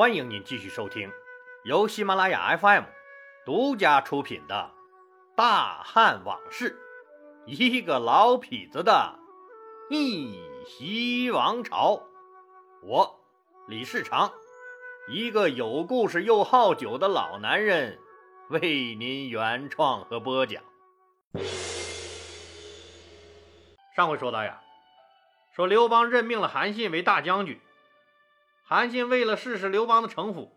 欢迎您继续收听由喜马拉雅 FM 独家出品的《大汉往事》，一个老痞子的逆袭王朝。我李世长，一个有故事又好酒的老男人，为您原创和播讲。上回说到呀，说刘邦任命了韩信为大将军。韩信为了试试刘邦的城府，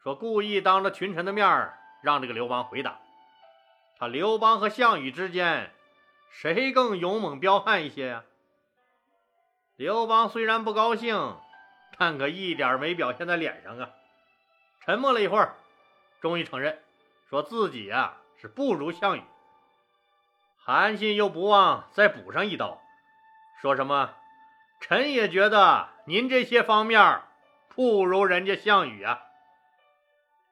说故意当着群臣的面让这个刘邦回答。他刘邦和项羽之间，谁更勇猛彪悍一些呀？刘邦虽然不高兴，但可一点没表现在脸上啊。沉默了一会儿，终于承认，说自己呀是不如项羽。韩信又不忘再补上一刀，说什么：“臣也觉得您这些方面。”不如人家项羽啊！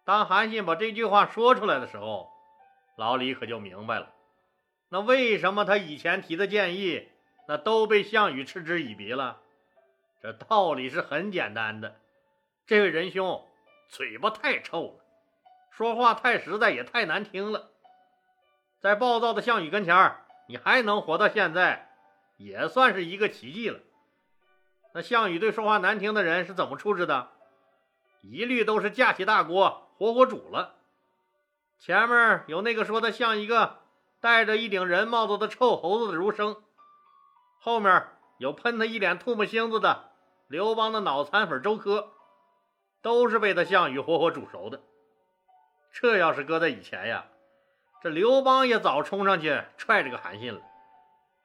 当韩信把这句话说出来的时候，老李可就明白了，那为什么他以前提的建议，那都被项羽嗤之以鼻了？这道理是很简单的，这位仁兄嘴巴太臭了，说话太实在也太难听了，在暴躁的项羽跟前你还能活到现在，也算是一个奇迹了。那项羽对说话难听的人是怎么处置的？一律都是架起大锅活活煮了。前面有那个说他像一个戴着一顶人帽子的臭猴子的儒生，后面有喷他一脸唾沫星子的刘邦的脑残粉周柯，都是被他项羽活活煮熟的。这要是搁在以前呀，这刘邦也早冲上去踹这个韩信了。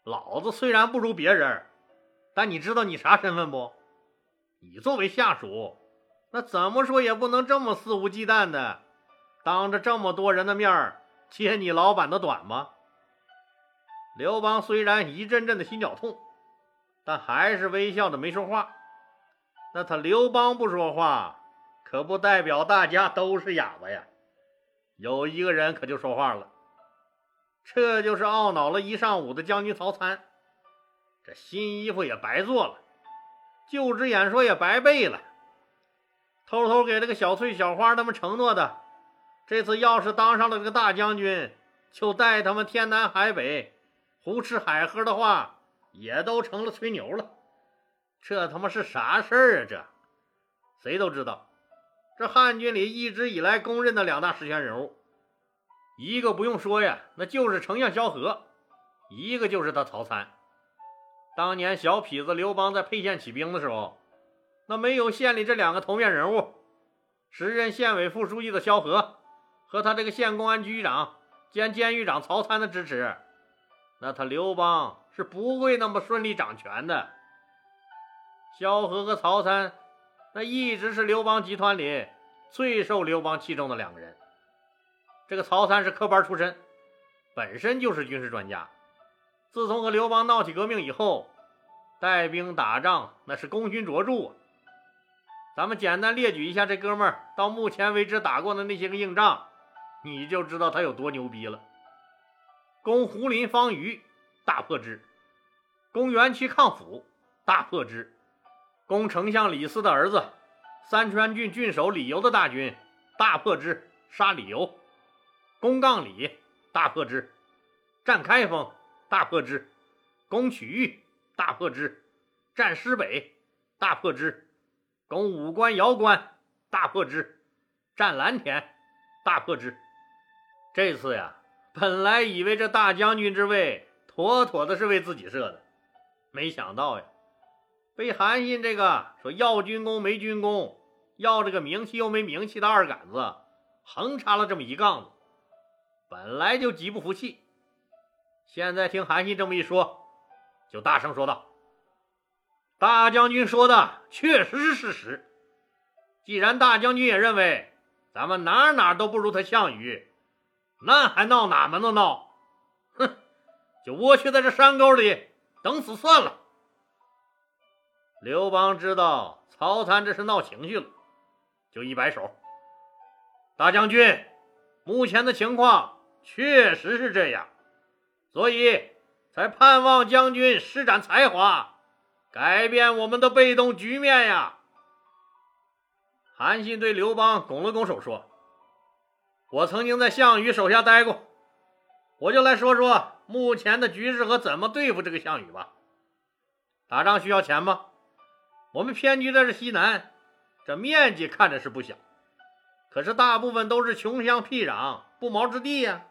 老子虽然不如别人。但你知道你啥身份不？你作为下属，那怎么说也不能这么肆无忌惮的，当着这么多人的面揭你老板的短吧？刘邦虽然一阵阵的心绞痛，但还是微笑的没说话。那他刘邦不说话，可不代表大家都是哑巴呀。有一个人可就说话了，这就是懊恼了一上午的将军曹参。这新衣服也白做了，就职演说也白背了，偷偷给这个小翠、小花他们承诺的，这次要是当上了这个大将军，就带他们天南海北、胡吃海喝的话，也都成了吹牛了。这他妈是啥事儿啊？这谁都知道，这汉军里一直以来公认的两大实权人物，一个不用说呀，那就是丞相萧何，一个就是他曹参。当年小痞子刘邦在沛县起兵的时候，那没有县里这两个头面人物，时任县委副书记的萧何和他这个县公安局长兼监狱长曹参的支持，那他刘邦是不会那么顺利掌权的。萧何和曹参，那一直是刘邦集团里最受刘邦器重的两个人。这个曹参是科班出身，本身就是军事专家。自从和刘邦闹起革命以后，带兵打仗那是功勋卓著啊。咱们简单列举一下这哥们儿到目前为止打过的那些个硬仗，你就知道他有多牛逼了。攻胡林方隅，大破之；攻元曲抗府，大破之；攻丞相李斯的儿子三川郡郡守李由的大军，大破之，杀李由；攻杠里，大破之；占开封。大破之，攻曲玉；大破之，战师北；大破之，攻武关、瑶关；大破之，战蓝田；大破之。这次呀，本来以为这大将军之位妥妥的是为自己设的，没想到呀，被韩信这个说要军功没军功，要这个名气又没名气的二杆子横插了这么一杠子，本来就极不服气。现在听韩信这么一说，就大声说道：“大将军说的确实是事实。既然大将军也认为咱们哪哪都不如他项羽，那还闹哪门子闹？哼，就窝屈在这山沟里等死算了。”刘邦知道曹参这是闹情绪了，就一摆手：“大将军，目前的情况确实是这样。”所以才盼望将军施展才华，改变我们的被动局面呀！韩信对刘邦拱了拱手说：“我曾经在项羽手下待过，我就来说说目前的局势和怎么对付这个项羽吧。打仗需要钱吗？我们偏居在这西南，这面积看着是不小，可是大部分都是穷乡僻壤、不毛之地呀。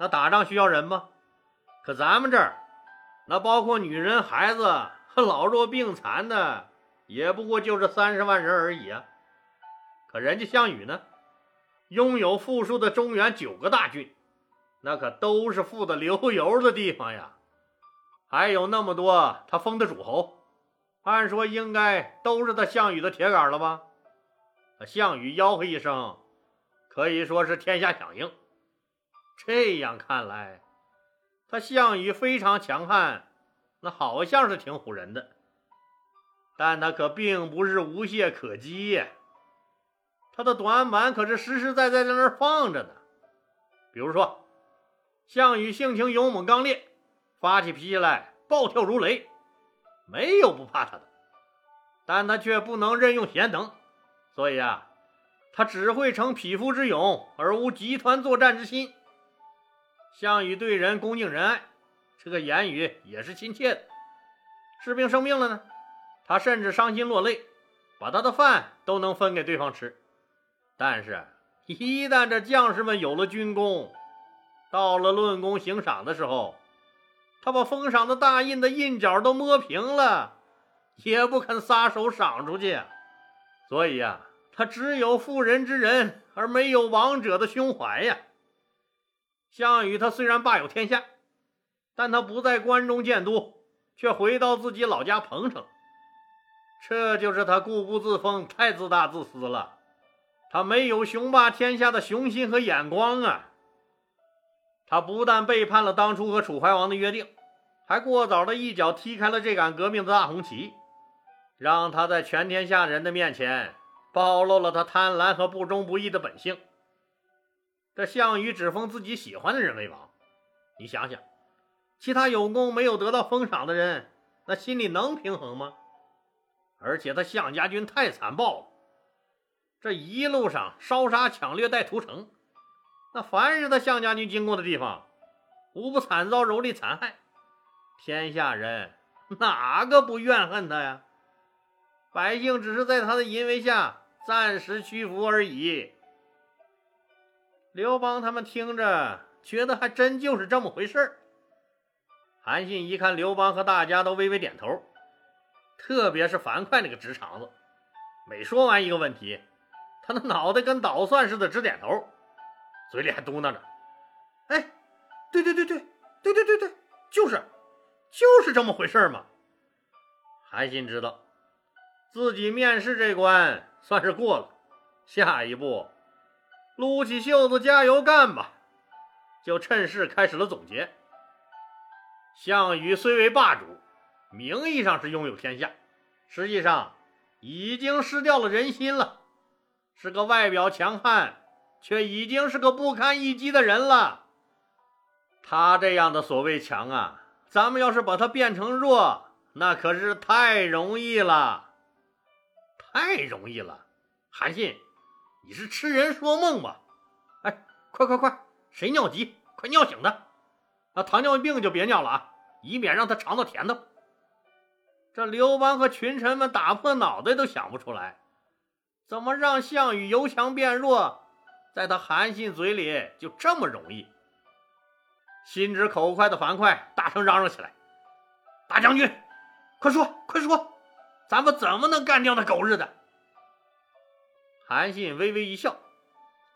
那打仗需要人吗？可咱们这儿，那包括女人、孩子和老弱病残的。”也不过就是三十万人而已啊！可人家项羽呢，拥有富庶的中原九个大郡，那可都是富的流油的地方呀，还有那么多他封的诸侯，按说应该都是他项羽的铁杆了吧？项羽吆喝一声，可以说是天下响应。这样看来，他项羽非常强悍，那好像是挺唬人的。但他可并不是无懈可击呀，他的短板可是实实在在在那儿放着呢。比如说，项羽性情勇猛刚烈，发起脾气来暴跳如雷，没有不怕他的。但他却不能任用贤能，所以啊，他只会逞匹夫之勇，而无集团作战之心。项羽对人恭敬仁爱，这个言语也是亲切的。士兵生病了呢？他甚至伤心落泪，把他的饭都能分给对方吃。但是，一旦这将士们有了军功，到了论功行赏的时候，他把封赏的大印的印角都摸平了，也不肯撒手赏出去。所以呀，他只有妇人之仁，而没有王者的胸怀呀。项羽他虽然霸有天下，但他不在关中建都，却回到自己老家彭城。这就是他固步自封，太自大自私了。他没有雄霸天下的雄心和眼光啊！他不但背叛了当初和楚怀王的约定，还过早的一脚踢开了这杆革命的大红旗，让他在全天下人的面前暴露了他贪婪和不忠不义的本性。这项羽只封自己喜欢的人为王，你想想，其他有功没有得到封赏的人，那心里能平衡吗？而且他项家军太残暴了，这一路上烧杀抢掠带屠城，那凡是他项家军经过的地方，无不惨遭蹂躏残害。天下人哪个不怨恨他呀？百姓只是在他的淫威下暂时屈服而已。刘邦他们听着，觉得还真就是这么回事儿。韩信一看刘邦和大家都微微点头。特别是樊哙那个直肠子，每说完一个问题，他的脑袋跟捣蒜似的直点头，嘴里还嘟囔着：“哎，对对对对对对对对，就是就是这么回事嘛。”韩信知道自己面试这关算是过了，下一步撸起袖子加油干吧，就趁势开始了总结。项羽虽为霸主。名义上是拥有天下，实际上已经失掉了人心了。是个外表强悍，却已经是个不堪一击的人了。他这样的所谓强啊，咱们要是把他变成弱，那可是太容易了，太容易了。韩信，你是痴人说梦吧？哎，快快快，谁尿急，快尿醒他。那糖尿病就别尿了啊，以免让他尝到甜头。这刘邦和群臣们打破脑袋都想不出来，怎么让项羽由强变弱，在他韩信嘴里就这么容易。心直口快的樊哙大声嚷嚷起来：“大将军，快说快说，咱们怎么能干掉那狗日的？”韩信微微一笑，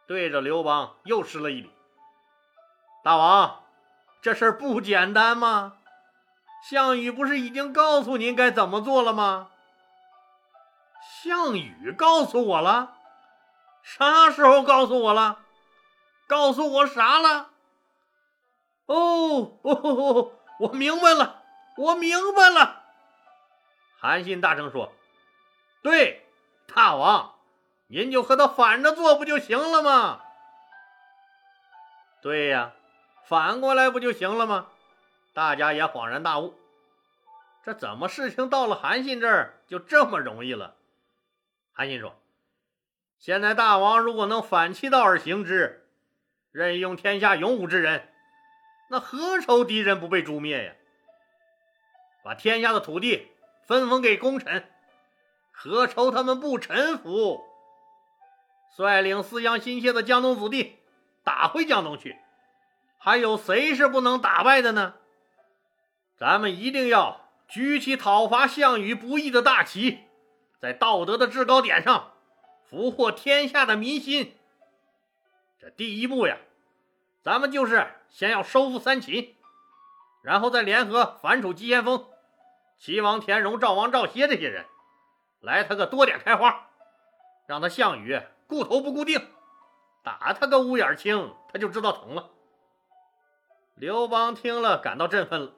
对着刘邦又施了一礼：“大王，这事儿不简单吗？”项羽不是已经告诉您该怎么做了吗？项羽告诉我了，啥时候告诉我了？告诉我啥了？哦哦，我明白了，我明白了。韩信大声说：“对，大王，您就和他反着做不就行了吗？”对呀，反过来不就行了吗？大家也恍然大悟，这怎么事情到了韩信这儿就这么容易了？韩信说：“现在大王如果能反其道而行之，任用天下勇武之人，那何愁敌人不被诛灭呀？把天下的土地分封给功臣，何愁他们不臣服？率领思乡心切的江东子弟打回江东去，还有谁是不能打败的呢？咱们一定要举起讨伐项羽不义的大旗，在道德的制高点上俘获天下的民心。这第一步呀，咱们就是先要收复三秦，然后再联合反楚急先锋、齐王田荣、赵王赵歇这些人，来他个多点开花，让他项羽。固头不固定，打他个乌眼青，他就知道疼了。刘邦听了，感到振奋了，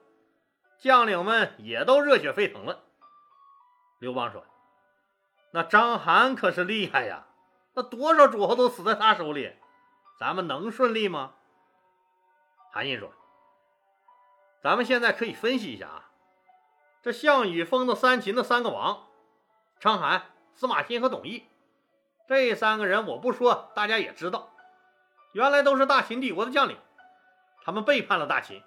将领们也都热血沸腾了。刘邦说：“那章邯可是厉害呀，那多少诸侯都死在他手里，咱们能顺利吗？”韩信说：“咱们现在可以分析一下啊，这项羽封的三秦的三个王，章邯、司马欣和董翳。”这三个人我不说，大家也知道，原来都是大秦帝国的将领，他们背叛了大秦，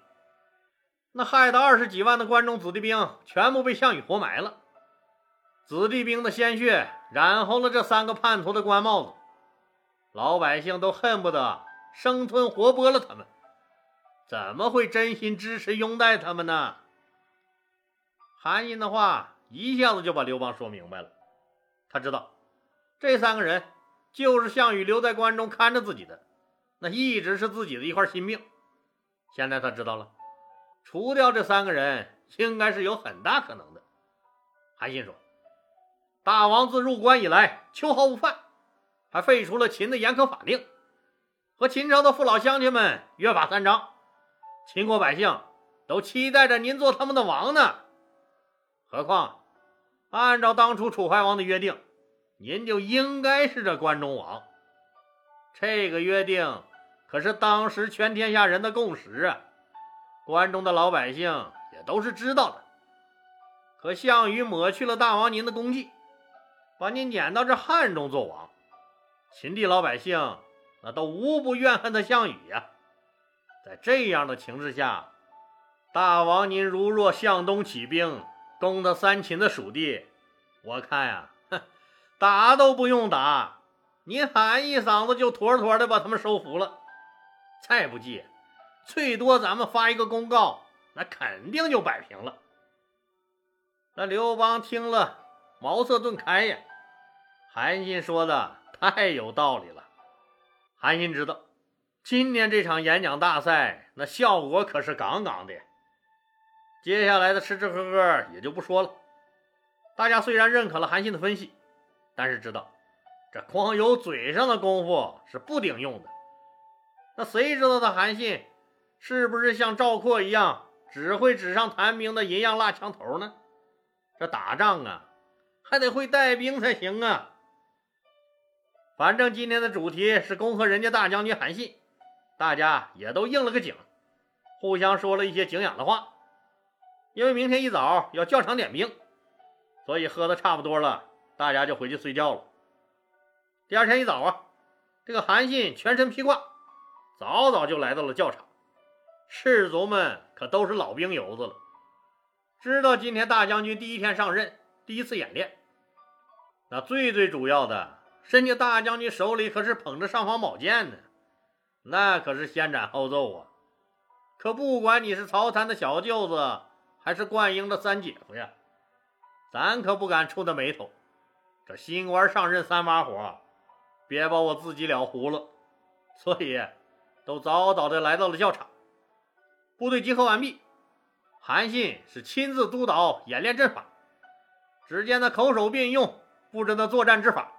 那害得二十几万的关中子弟兵全部被项羽活埋了，子弟兵的鲜血染红了这三个叛徒的官帽子，老百姓都恨不得生吞活剥了他们，怎么会真心支持拥戴他们呢？韩信的话一下子就把刘邦说明白了，他知道。这三个人就是项羽留在关中看着自己的，那一直是自己的一块心病。现在他知道了，除掉这三个人应该是有很大可能的。韩信说：“大王自入关以来，秋毫无犯，还废除了秦的严苛法令，和秦朝的父老乡亲们约法三章，秦国百姓都期待着您做他们的王呢。何况按照当初楚怀王的约定。”您就应该是这关中王，这个约定可是当时全天下人的共识啊！关中的老百姓也都是知道的。可项羽抹去了大王您的功绩，把您撵到这汉中做王，秦地老百姓那都无不怨恨的项羽呀！在这样的情势下，大王您如若向东起兵攻得三秦的属地，我看呀。打都不用打，你喊一嗓子就妥妥的把他们收服了。再不济，最多咱们发一个公告，那肯定就摆平了。那刘邦听了，茅塞顿开呀。韩信说的太有道理了。韩信知道，今年这场演讲大赛那效果可是杠杠的。接下来的吃吃喝喝也就不说了。大家虽然认可了韩信的分析。但是知道，这光有嘴上的功夫是不顶用的。那谁知道他韩信是不是像赵括一样，只会纸上谈兵的银样蜡枪头呢？这打仗啊，还得会带兵才行啊。反正今天的主题是恭贺人家大将军韩信，大家也都应了个景，互相说了一些敬仰的话。因为明天一早要叫场点兵，所以喝的差不多了。大家就回去睡觉了。第二天一早啊，这个韩信全身披挂，早早就来到了教场。士卒们可都是老兵油子了，知道今天大将军第一天上任，第一次演练。那最最主要的，人家大将军手里可是捧着尚方宝剑呢，那可是先斩后奏啊！可不管你是曹参的小舅子，还是灌婴的三姐夫呀，咱可不敢触他眉头。这新官上任三把火，别把我自己了糊了，所以都早早的来到了教场。部队集合完毕，韩信是亲自督导演练阵法。只见他口手并用，布置的作战之法，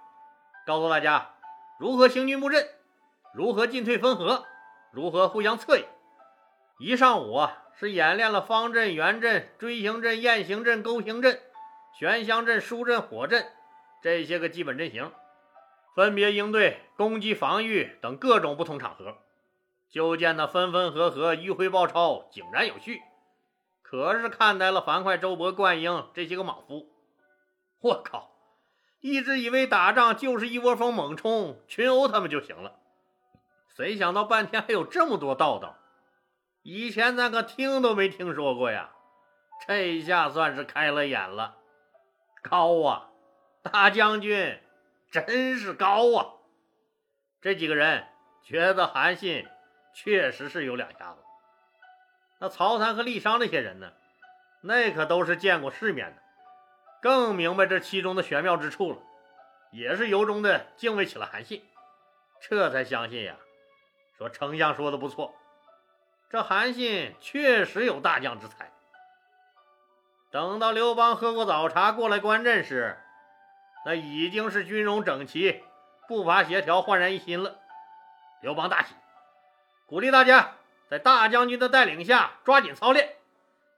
告诉大家如何行军布阵，如何进退分合，如何互相策应。一上午啊，是演练了方阵、圆阵、锥形阵、雁形阵、钩形阵、悬香阵、书阵、火阵。这些个基本阵型，分别应对攻击、防御等各种不同场合，就见那分分合合、迂回包抄井然有序，可是看呆了樊哙、周勃、灌婴这些个莽夫。我靠，一直以为打仗就是一窝蜂猛冲、群殴他们就行了，谁想到半天还有这么多道道，以前咱可听都没听说过呀！这下算是开了眼了，高啊，大将军真是高啊！这几个人觉得韩信确实是有两下子。那曹参和郦商这些人呢？那可都是见过世面的。更明白这其中的玄妙之处了，也是由衷的敬畏起了韩信，这才相信呀。说丞相说的不错，这韩信确实有大将之才。等到刘邦喝过早茶过来观阵时，那已经是军容整齐，步伐协调，焕然一新了。刘邦大喜，鼓励大家在大将军的带领下抓紧操练，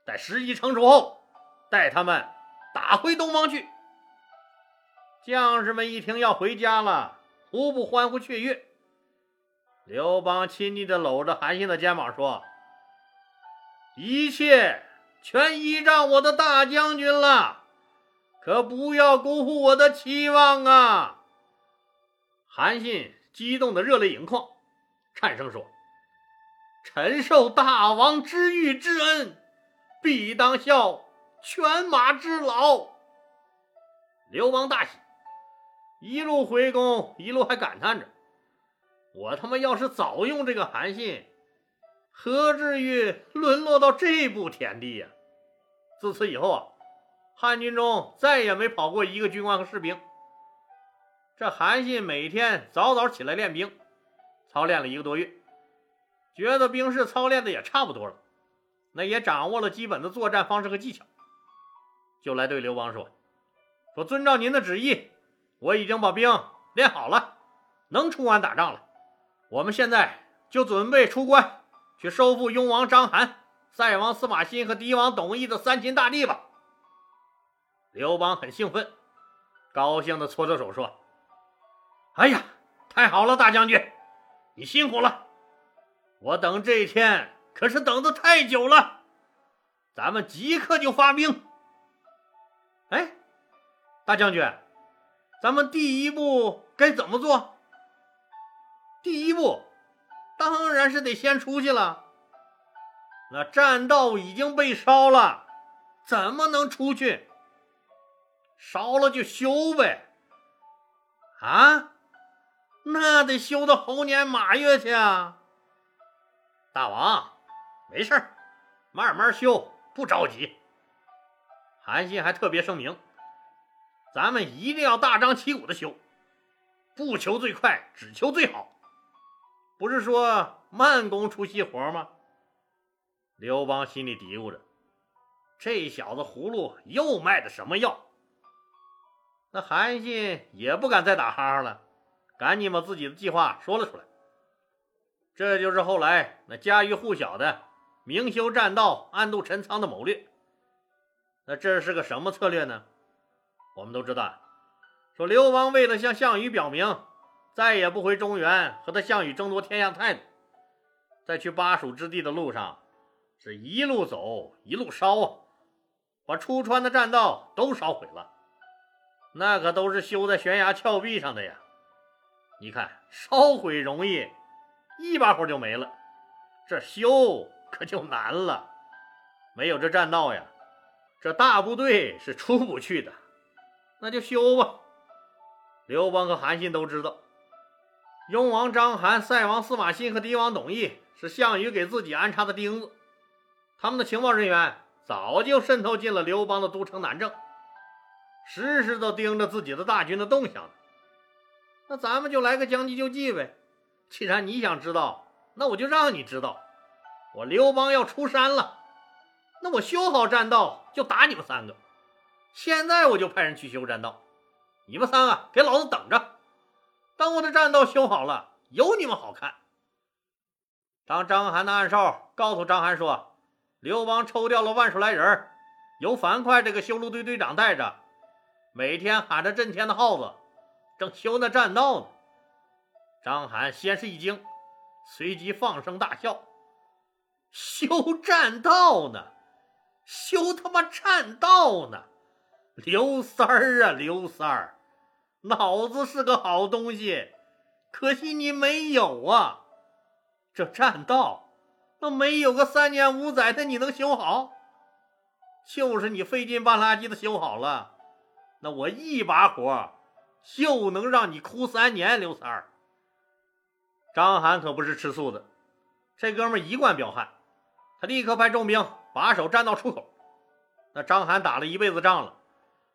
待时机成熟后，带他们。打回东方去！将士们一听要回家了，无不欢呼雀跃。刘邦亲昵地搂着韩信的肩膀说：“一切全依仗我的大将军了，可不要辜负我的期望啊！”韩信激动的热泪盈眶，颤声说：“臣受大王知遇之恩，必当效。”犬马之劳，刘邦大喜，一路回宫，一路还感叹着：“我他妈要是早用这个韩信，何至于沦落到这步田地呀？”自此以后啊，汉军中再也没跑过一个军官和士兵。这韩信每天早早起来练兵，操练了一个多月，觉得兵士操练的也差不多了，那也掌握了基本的作战方式和技巧。就来对刘邦说：“说遵照您的旨意，我已经把兵练好了，能出关打仗了。我们现在就准备出关，去收复雍王章邯、塞王司马欣和狄王董翳的三秦大地吧。”刘邦很兴奋，高兴地搓着手说：“哎呀，太好了，大将军，你辛苦了！我等这一天可是等得太久了，咱们即刻就发兵。”哎，大将军，咱们第一步该怎么做？第一步当然是得先出去了。那栈道已经被烧了，怎么能出去？烧了就修呗。啊，那得修到猴年马月去啊。大王，没事慢慢修，不着急。韩信还特别声明：“咱们一定要大张旗鼓的修，不求最快，只求最好。不是说慢工出细活吗？”刘邦心里嘀咕着：“这小子葫芦又卖的什么药？”那韩信也不敢再打哈哈了，赶紧把自己的计划说了出来。这就是后来那家喻户晓的明修栈道，暗度陈仓的谋略。那这是个什么策略呢？我们都知道，说刘邦为了向项羽表明再也不回中原和他项羽争夺天下的态度，在去巴蜀之地的路上，是一路走一路烧啊，把出川的栈道都烧毁了。那可都是修在悬崖峭壁上的呀！你看，烧毁容易，一把火就没了，这修可就难了。没有这栈道呀！这大部队是出不去的，那就修吧。刘邦和韩信都知道，雍王章邯、塞王司马欣和狄王董翳是项羽给自己安插的钉子，他们的情报人员早就渗透进了刘邦的都城南郑，时时都盯着自己的大军的动向呢。那咱们就来个将计就计呗。既然你想知道，那我就让你知道，我刘邦要出山了。那我修好栈道就打你们三个，现在我就派人去修栈道，你们三个给老子等着，等我的栈道修好了，有你们好看。当章邯的暗哨告诉章邯说，刘邦抽调了万数来人，由樊哙这个修路队队长带着，每天喊着震天的号子，正修那栈道呢。张邯先是一惊，随即放声大笑：“修栈道呢？”修他妈栈道呢，刘三儿啊，刘三儿，脑子是个好东西，可惜你没有啊！这栈道，那没有个三年五载的，你能修好？就是你费劲巴拉叽的修好了，那我一把火就能让你哭三年。刘三儿，张涵可不是吃素的，这哥们一贯彪悍，他立刻派重兵把守栈道出口。那张涵打了一辈子仗了，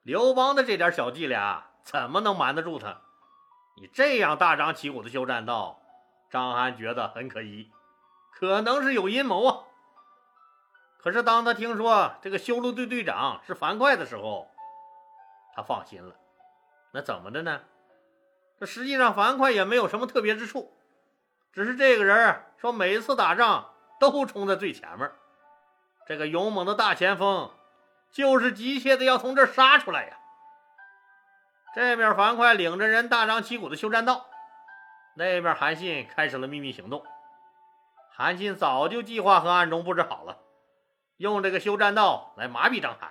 刘邦的这点小伎俩。怎么能瞒得住他？你这样大张旗鼓的修栈道，张邯觉得很可疑，可能是有阴谋啊。可是当他听说这个修路队队长是樊哙的时候，他放心了。那怎么的呢？这实际上樊哙也没有什么特别之处，只是这个人说每次打仗都冲在最前面，这个勇猛的大前锋就是急切的要从这儿杀出来呀。这面樊哙领着人大张旗鼓的修栈道，那边韩信开始了秘密行动。韩信早就计划和暗中布置好了，用这个修栈道来麻痹张邯，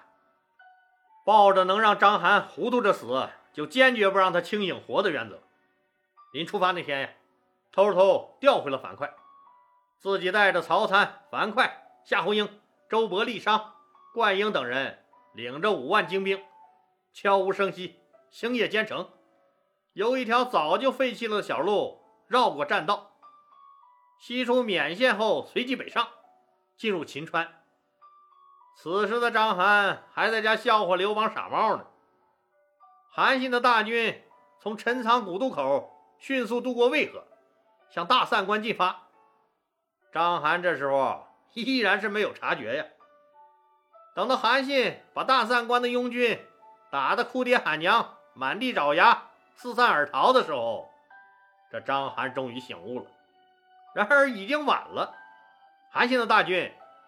抱着能让章邯糊涂着死，就坚决不让他清醒活的原则。临出发那天呀，偷偷调回了樊哙，自己带着曹参、樊哙、夏侯婴、周勃、郦商、灌婴等人，领着五万精兵，悄无声息。星夜兼程，由一条早就废弃了的小路绕过栈道，西出勉县后，随即北上，进入秦川。此时的章邯还在家笑话刘邦傻帽呢。韩信的大军从陈仓古渡口迅速渡过渭河，向大散关进发。章邯这时候依然是没有察觉呀。等到韩信把大散关的拥军打得哭爹喊娘。满地找牙，四散而逃的时候，这章邯终于醒悟了。然而已经晚了，韩信的大军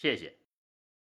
谢谢。